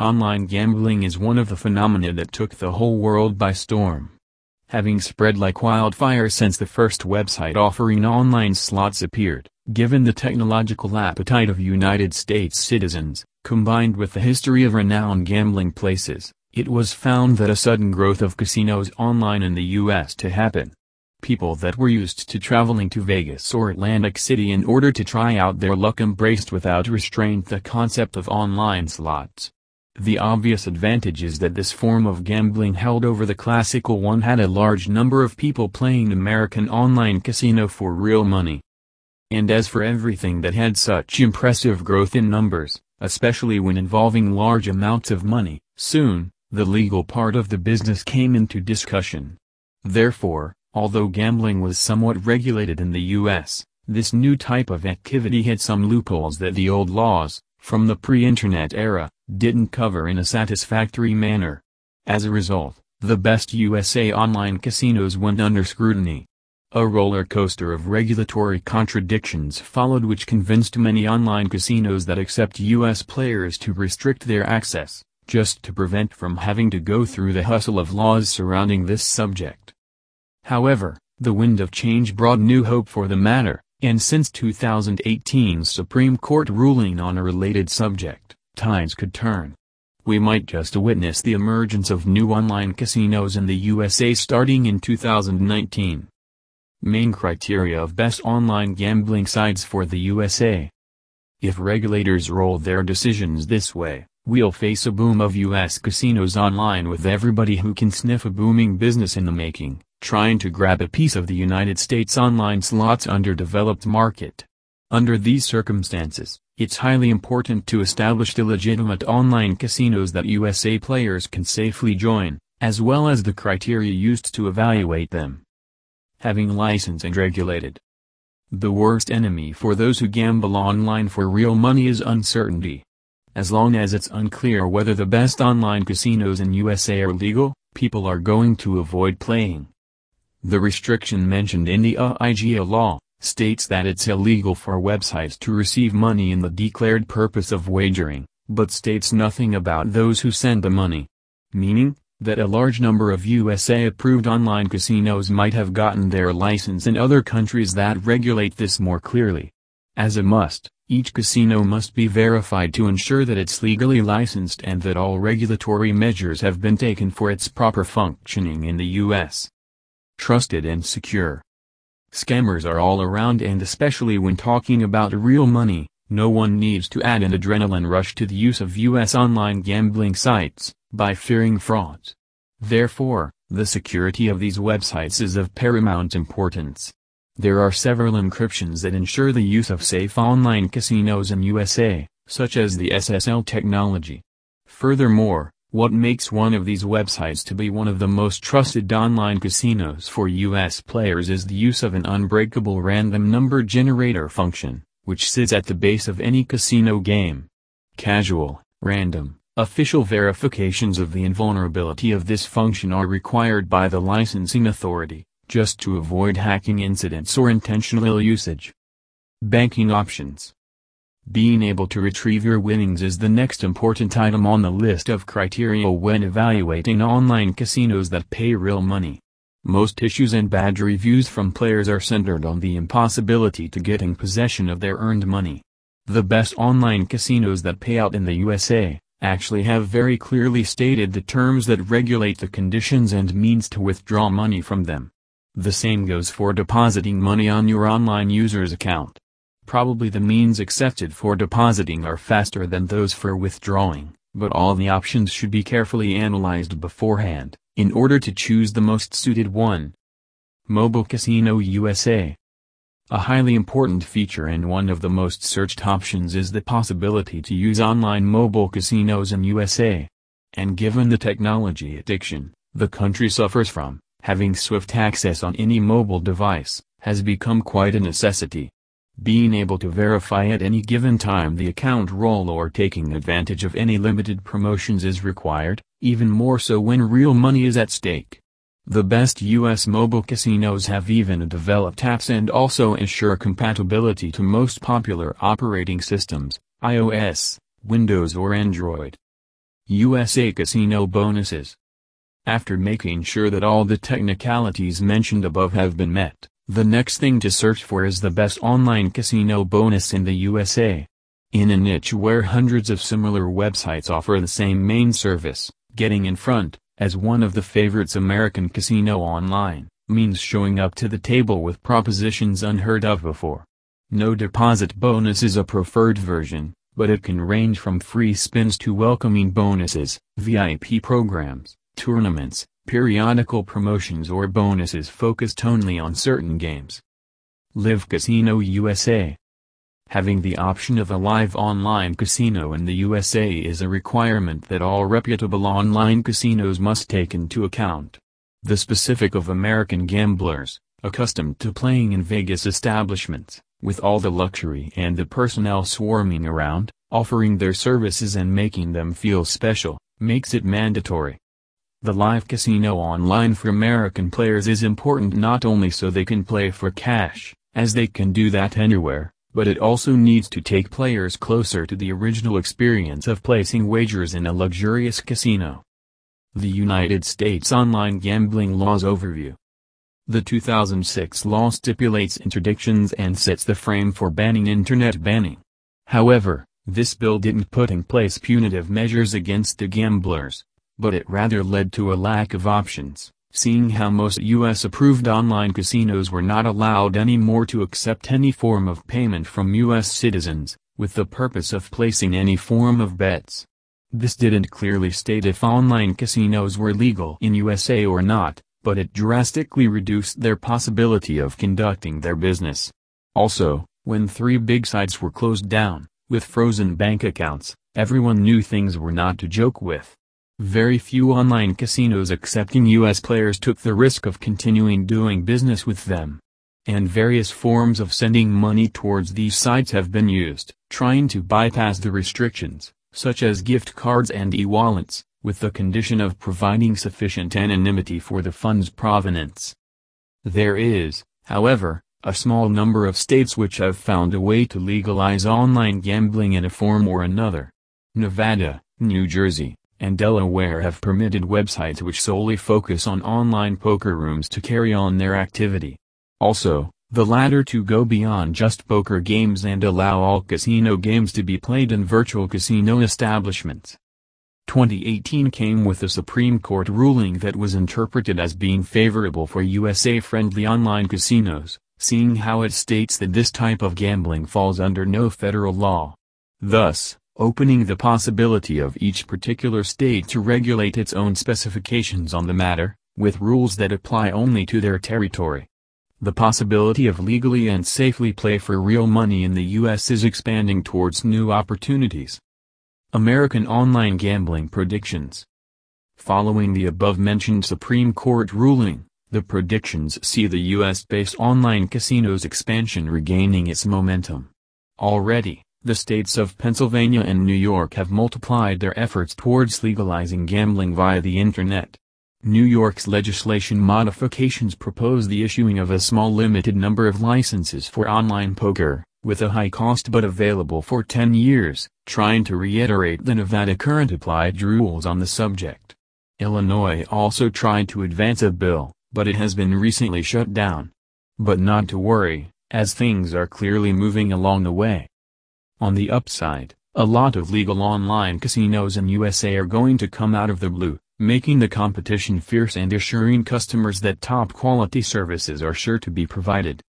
Online gambling is one of the phenomena that took the whole world by storm. Having spread like wildfire since the first website offering online slots appeared, given the technological appetite of United States citizens, combined with the history of renowned gambling places, it was found that a sudden growth of casinos online in the U.S. to happen. People that were used to traveling to Vegas or Atlantic City in order to try out their luck embraced without restraint the concept of online slots. The obvious advantage is that this form of gambling held over the classical one had a large number of people playing American online casino for real money. And as for everything that had such impressive growth in numbers, especially when involving large amounts of money, soon, the legal part of the business came into discussion. Therefore, although gambling was somewhat regulated in the U.S., this new type of activity had some loopholes that the old laws, from the pre-internet era, didn't cover in a satisfactory manner. As a result, the best USA online casinos went under scrutiny. A roller coaster of regulatory contradictions followed which convinced many online casinos that accept U.S. players to restrict their access, just to prevent from having to go through the hustle of laws surrounding this subject. However, the wind of change brought new hope for the matter, and since 2018's Supreme Court ruling on a related subject, tides could turn. We might just witness the emergence of new online casinos in the USA starting in 2019. Main criteria of best online gambling sites for the USA. If regulators roll their decisions this way, we'll face a boom of U.S. casinos online with everybody who can sniff a booming business in the making, trying to grab a piece of the United States online slots underdeveloped market. Under these circumstances, it's highly important to establish the legitimate online casinos that USA players can safely join, as well as the criteria used to evaluate them. Having licensed and regulated. The worst enemy for those who gamble online for real money is uncertainty. As long as it's unclear whether the best online casinos in USA are legal, people are going to avoid playing. The restriction mentioned in the AIGA law, states that it's illegal for websites to receive money in the declared purpose of wagering, but states nothing about those who send the money. Meaning, that a large number of USA-approved online casinos might have gotten their license in other countries that regulate this more clearly. As a must, each casino must be verified to ensure that it's legally licensed and that all regulatory measures have been taken for its proper functioning in the U.S. Trusted and secure. Scammers are all around and especially when talking about real money, no one needs to add an adrenaline rush to the use of U.S. online gambling sites, by fearing frauds. Therefore, the security of these websites is of paramount importance. There are several encryptions that ensure the use of safe online casinos in USA, such as the SSL technology. Furthermore, what makes one of these websites to be one of the most trusted online casinos for US players is the use of an unbreakable random number generator function, which sits at the base of any casino game. Casual, random, official verifications of the invulnerability of this function are required by the licensing authority just to avoid hacking incidents or intentional ill usage. Banking options. Being able to retrieve your winnings is the next important item on the list of criteria when evaluating online casinos that pay real money. Most issues and bad reviews from players are centered on the impossibility to getting possession of their earned money. The best online casinos that pay out in the USA, actually have very clearly stated the terms that regulate the conditions and means to withdraw money from them. The same goes for depositing money on your online user's account. Probably the means accepted for depositing are faster than those for withdrawing, but all the options should be carefully analyzed beforehand, in order to choose the most suited one. Mobile Casino USA A highly important feature and one of the most searched options is the possibility to use online mobile casinos in USA. And given the technology addiction, the country suffers from, having swift access on any mobile device, has become quite a necessity. Being able to verify at any given time the account role or taking advantage of any limited promotions is required, even more so when real money is at stake. The best US mobile casinos have even developed apps and also ensure compatibility to most popular operating systems, iOS, Windows or Android. USA Casino Bonuses After making sure that all the technicalities mentioned above have been met, the next thing to search for is the best online casino bonus in the USA. In a niche where hundreds of similar websites offer the same main service, getting in front, as one of the favorites American Casino Online, means showing up to the table with propositions unheard of before. No deposit bonus is a preferred version, but it can range from free spins to welcoming bonuses, VIP programs, tournaments, periodical promotions or bonuses focused only on certain games. Live Casino USA Having the option of a live online casino in the USA is a requirement that all reputable online casinos must take into account. The specific of American gamblers, accustomed to playing in Vegas establishments, with all the luxury and the personnel swarming around, offering their services and making them feel special, makes it mandatory. The live casino online for American players is important not only so they can play for cash, as they can do that anywhere, but it also needs to take players closer to the original experience of placing wagers in a luxurious casino. The United States Online Gambling Laws Overview the 2006 law stipulates interdictions and sets the frame for banning Internet banning. However, this bill didn't put in place punitive measures against the gamblers, but it rather led to a lack of options, seeing how most U.S.-approved online casinos were not allowed anymore to accept any form of payment from U.S. citizens, with the purpose of placing any form of bets. This didn't clearly state if online casinos were legal in USA or not, but it drastically reduced their possibility of conducting their business. Also, when three big sites were closed down, with frozen bank accounts, everyone knew things were not to joke with. Very few online casinos accepting U.S. players took the risk of continuing doing business with them. And various forms of sending money towards these sites have been used, trying to bypass the restrictions, such as gift cards and e-wallets, with the condition of providing sufficient anonymity for the fund's provenance. There is, however, a small number of states which have found a way to legalize online gambling in a form or another. Nevada, New Jersey, and Delaware have permitted websites which solely focus on online poker rooms to carry on their activity. Also, the latter to go beyond just poker games and allow all casino games to be played in virtual casino establishments. 2018 came with a Supreme Court ruling that was interpreted as being favorable for USA-friendly online casinos, seeing how it states that this type of gambling falls under no federal law. Thus, opening the possibility of each particular state to regulate its own specifications on the matter, with rules that apply only to their territory. The possibility of legally and safely play for real money in the U.S. is expanding towards new opportunities. American Online Gambling Predictions Following the above-mentioned Supreme Court ruling, the predictions see the U.S.-based online casinos expansion regaining its momentum. Already, the states of Pennsylvania and New York have multiplied their efforts towards legalizing gambling via the Internet. New York's legislation modifications propose the issuing of a small limited number of licenses for online poker, with a high cost but available for 10 years, trying to reiterate the Nevada current applied rules on the subject. Illinois also tried to advance a bill, but it has been recently shut down. But not to worry, as things are clearly moving along the way. On the upside, a lot of legal online casinos in USA are going to come out of the blue, making the competition fierce and assuring customers that top quality services are sure to be provided.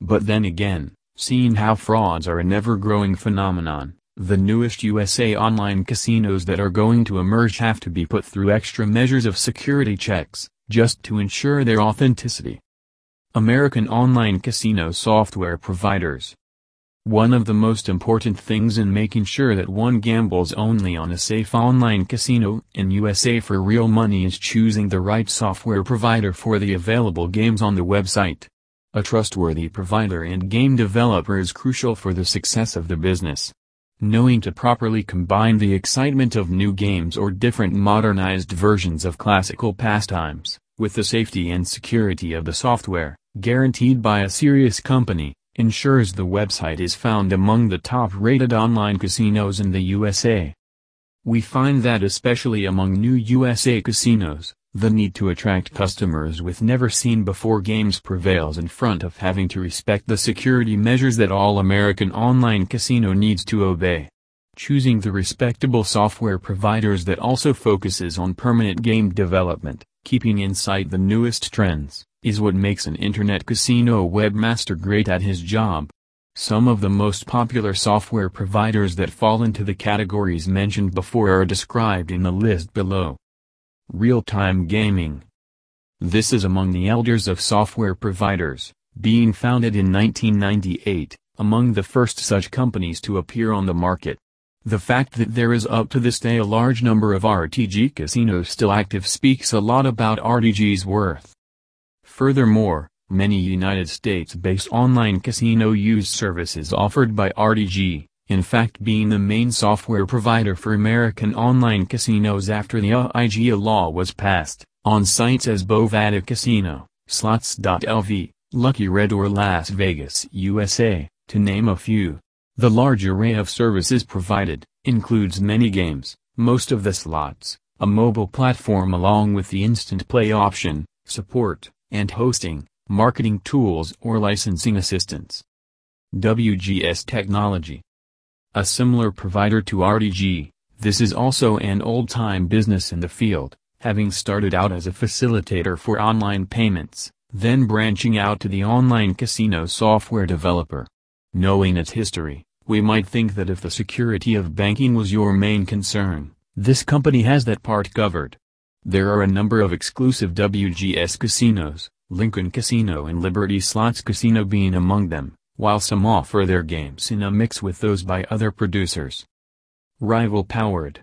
But then again, Seeing how frauds are an ever-growing phenomenon, the newest USA online casinos that are going to emerge have to be put through extra measures of security checks, just to ensure their authenticity. American online casino software providers. One of the most important things in making sure that one gambles only on a safe online casino in USA for real money is choosing the right software provider for the available games on the website. A trustworthy provider and game developer is crucial for the success of the business. Knowing to properly combine the excitement of new games or different modernized versions of classical pastimes, with the safety and security of the software, guaranteed by a serious company, ensures the website is found among the top-rated online casinos in the USA. We find that especially among new USA casinos, the need to attract customers with never-seen-before games prevails in front of having to respect the security measures that all American online casino needs to obey. Choosing the respectable software providers that also focuses on permanent game development, keeping in sight the newest trends, is what makes an internet casino webmaster great at his job. Some of the most popular software providers that fall into the categories mentioned before are described in the list below. Real-time gaming. This is among the elders of software providers, being founded in 1998, among the first such companies to appear on the market. The fact that there is up to this day a large number of RTG casinos still active speaks a lot about RTG's worth. Furthermore, many United States-based online casino use services offered by RTG, in fact being the main software provider for American online casinos after the AIGA law was passed, on sites as Bovada Casino, Slots.lv, Lucky Red or Las Vegas USA, to name a few. The large array of services provided, includes many games, most of the slots, a mobile platform along with the instant play option, support, and hosting, marketing tools or licensing assistance. WGS Technology A similar provider to RTG, this is also an old-time business in the field, having started out as a facilitator for online payments, then branching out to the online casino software developer. Knowing its history, we might think that if the security of banking was your main concern, this company has that part covered. There are a number of exclusive WGS casinos, Lincoln Casino and Liberty Slots Casino being among them, while some offer their games in a mix with those by other producers. Rival Powered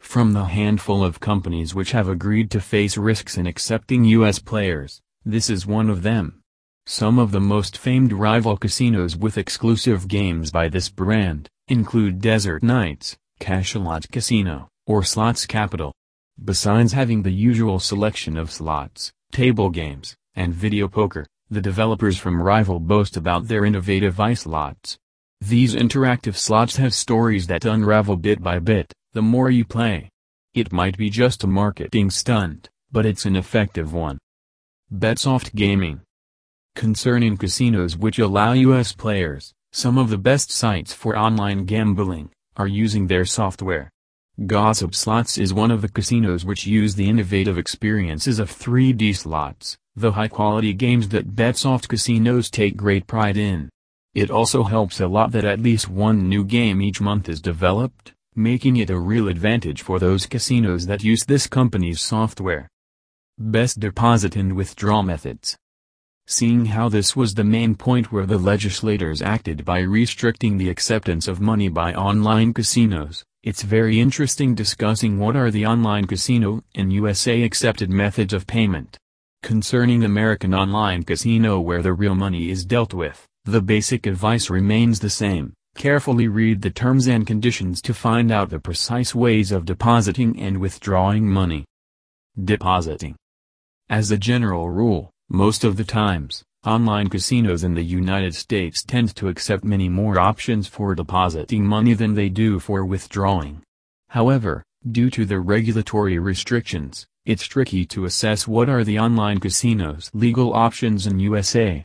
From the handful of companies which have agreed to face risks in accepting U.S. players, this is one of them. Some of the most famed rival casinos with exclusive games by this brand, include Desert Nights, Cachalot Casino, or Slots Capital. Besides having the usual selection of slots, table games, and video poker, the developers from Rival boast about their innovative iSlots. These interactive slots have stories that unravel bit by bit, the more you play. It might be just a marketing stunt, but it's an effective one. Betsoft Gaming Concerning casinos which allow U.S. players, some of the best sites for online gambling, are using their software. Gossip Slots is one of the casinos which use the innovative experiences of 3D slots, the high-quality games that Betsoft casinos take great pride in. It also helps a lot that at least one new game each month is developed, making it a real advantage for those casinos that use this company's software. Best deposit and withdrawal methods. Seeing how this was the main point where the legislators acted by restricting the acceptance of money by online casinos, it's very interesting discussing what are the online casino in USA accepted methods of payment. Concerning American online casino where the real money is dealt with, the basic advice remains the same, carefully read the terms and conditions to find out the precise ways of depositing and withdrawing money. Depositing As a general rule, most of the times, online casinos in the United States tend to accept many more options for depositing money than they do for withdrawing. However, due to the regulatory restrictions, it's tricky to assess what are the online casinos' legal options in USA.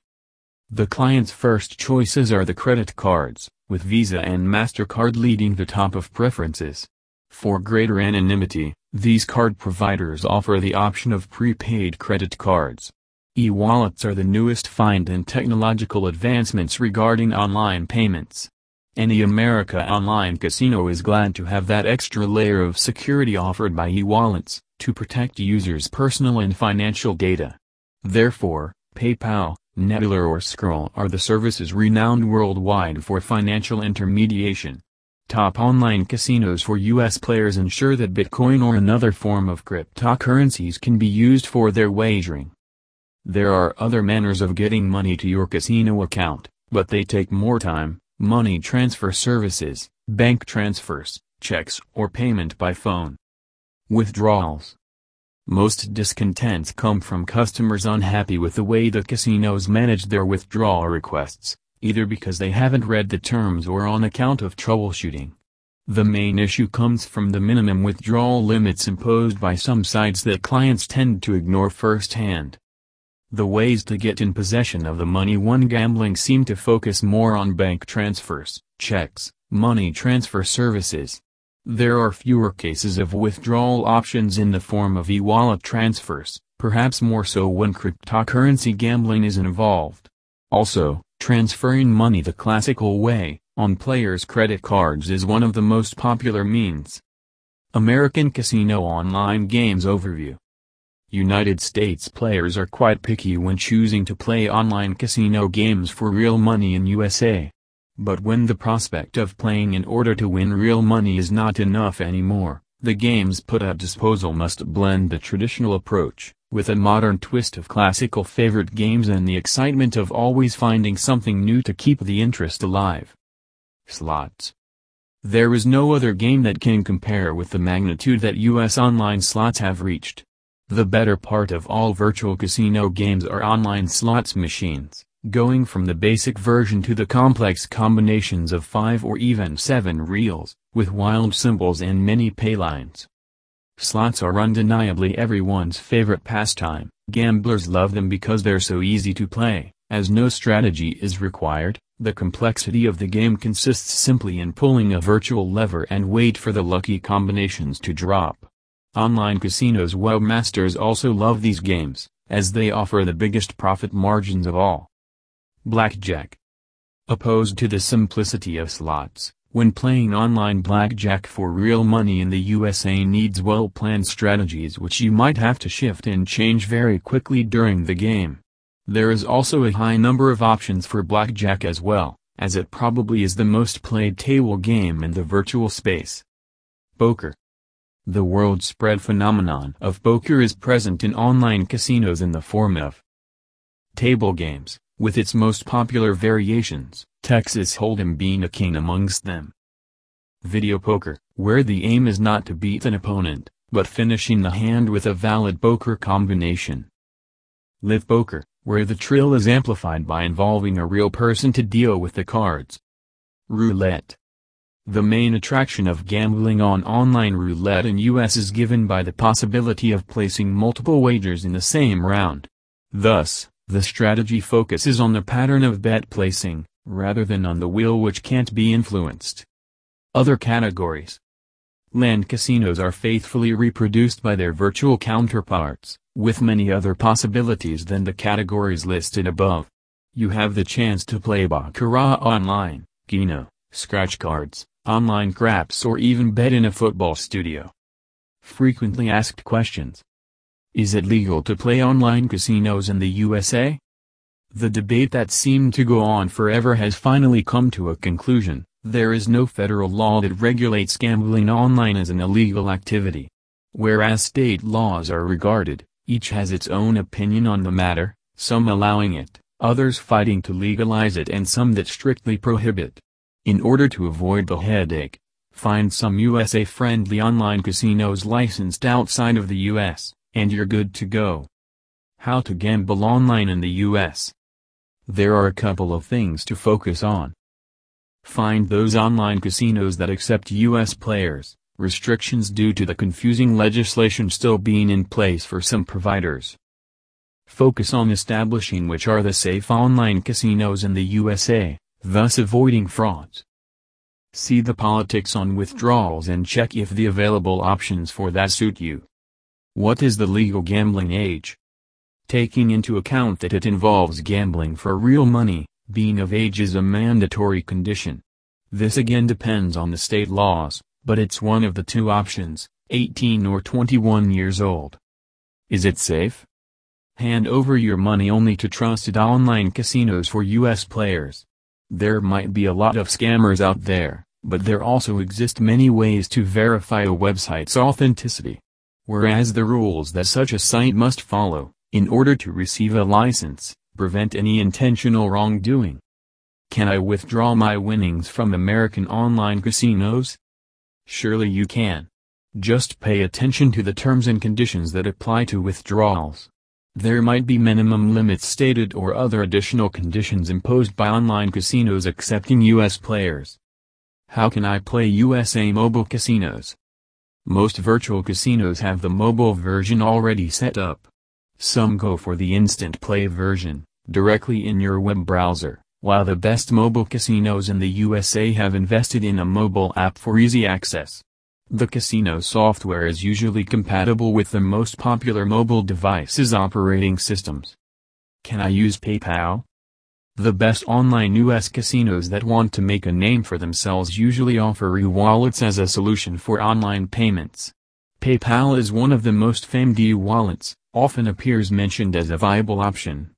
The client's first choices are the credit cards, with Visa and MasterCard leading the top of preferences. For greater anonymity, these card providers offer the option of prepaid credit cards. E-wallets are the newest find in technological advancements regarding online payments. Any America Online casino is glad to have that extra layer of security offered by e-wallets, to protect users' personal and financial data. Therefore, PayPal, Neteller or Skrill are the services renowned worldwide for financial intermediation. Top online casinos for U.S. players ensure that Bitcoin or another form of cryptocurrencies can be used for their wagering. There are other manners of getting money to your casino account, but they take more time, money transfer services, bank transfers, checks or payment by phone. Withdrawals Most discontents come from customers unhappy with the way the casinos manage their withdrawal requests, either because they haven't read the terms or on account of troubleshooting. The main issue comes from the minimum withdrawal limits imposed by some sites that clients tend to ignore firsthand. The ways to get in possession of the money one gambling seem to focus more on bank transfers, checks, money transfer services. There are fewer cases of withdrawal options in the form of e-wallet transfers, perhaps more so when cryptocurrency gambling is involved. Also, transferring money the classical way, on players' credit cards is one of the most popular means. American Casino Online Games Overview United States players are quite picky when choosing to play online casino games for real money in USA. But when the prospect of playing in order to win real money is not enough anymore, the games put at disposal must blend the traditional approach, with a modern twist of classical favorite games and the excitement of always finding something new to keep the interest alive. Slots There is no other game that can compare with the magnitude that U.S. online slots have reached. The better part of all virtual casino games are online slots machines, going from the basic version to the complex combinations of 5 or even 7 reels, with wild symbols and many paylines. Slots are undeniably everyone's favorite pastime. Gamblers love them because they're so easy to play, as no strategy is required, the complexity of the game consists simply in pulling a virtual lever and wait for the lucky combinations to drop. Online casinos webmasters also love these games, as they offer the biggest profit margins of all. Blackjack Opposed to the simplicity of slots, when playing online blackjack for real money in the USA needs well-planned strategies which you might have to shift and change very quickly during the game. There is also a high number of options for blackjack as well, as it probably is the most played table game in the virtual space. Poker The world-spread phenomenon of poker is present in online casinos in the form of table games, with its most popular variations, Texas Hold'em being a king amongst them. Video poker, where the aim is not to beat an opponent, but finishing the hand with a valid poker combination. Live poker, where the thrill is amplified by involving a real person to deal with the cards. Roulette. The main attraction of gambling on online roulette in US is given by the possibility of placing multiple wagers in the same round. Thus, the strategy focuses on the pattern of bet placing, rather than on the wheel which can't be influenced. Other categories Land casinos are faithfully reproduced by their virtual counterparts, with many other possibilities than the categories listed above. You have the chance to play Baccarat online, Keno, scratch cards, online craps or even bet in a football studio. Frequently asked questions is it legal to play online casinos in the USA? The debate that seemed to go on forever has finally come to a conclusion. There is no federal law that regulates gambling online as an illegal activity. Whereas state laws are regarded, each has its own opinion on the matter, some allowing it, others fighting to legalize it and some that strictly prohibit. In order to avoid the headache, find some USA-friendly online casinos licensed outside of the US and you're good to go. How to gamble online in the US. There are a couple of things to focus on. Find those online casinos that accept US players, restrictions due to the confusing legislation still being in place for some providers. Focus on establishing which are the safe online casinos in the USA, thus avoiding frauds. See the politics on withdrawals and check if the available options for that suit you. What is the legal gambling age? Taking into account that it involves gambling for real money, being of age is a mandatory condition. This again depends on the state laws, but it's one of the two options, 18 or 21 years old. Is it safe? Hand over your money only to trusted online casinos for U.S. players. There might be a lot of scammers out there, but there also exist many ways to verify a website's authenticity whereas the rules that such a site must follow, in order to receive a license, prevent any intentional wrongdoing. Can I withdraw my winnings from American online casinos? Surely you can. Just pay attention to the terms and conditions that apply to withdrawals. There might be minimum limits stated or other additional conditions imposed by online casinos accepting U.S. players. How can I play USA mobile casinos? Most virtual casinos have the mobile version already set up. Some go for the instant play version, directly in your web browser, while the best mobile casinos in the USA have invested in a mobile app for easy access. The casino software is usually compatible with the most popular mobile devices operating systems. Can I use PayPal? The best online US casinos that want to make a name for themselves usually offer e-wallets as a solution for online payments. PayPal is one of the most famed e-wallets, often appears mentioned as a viable option.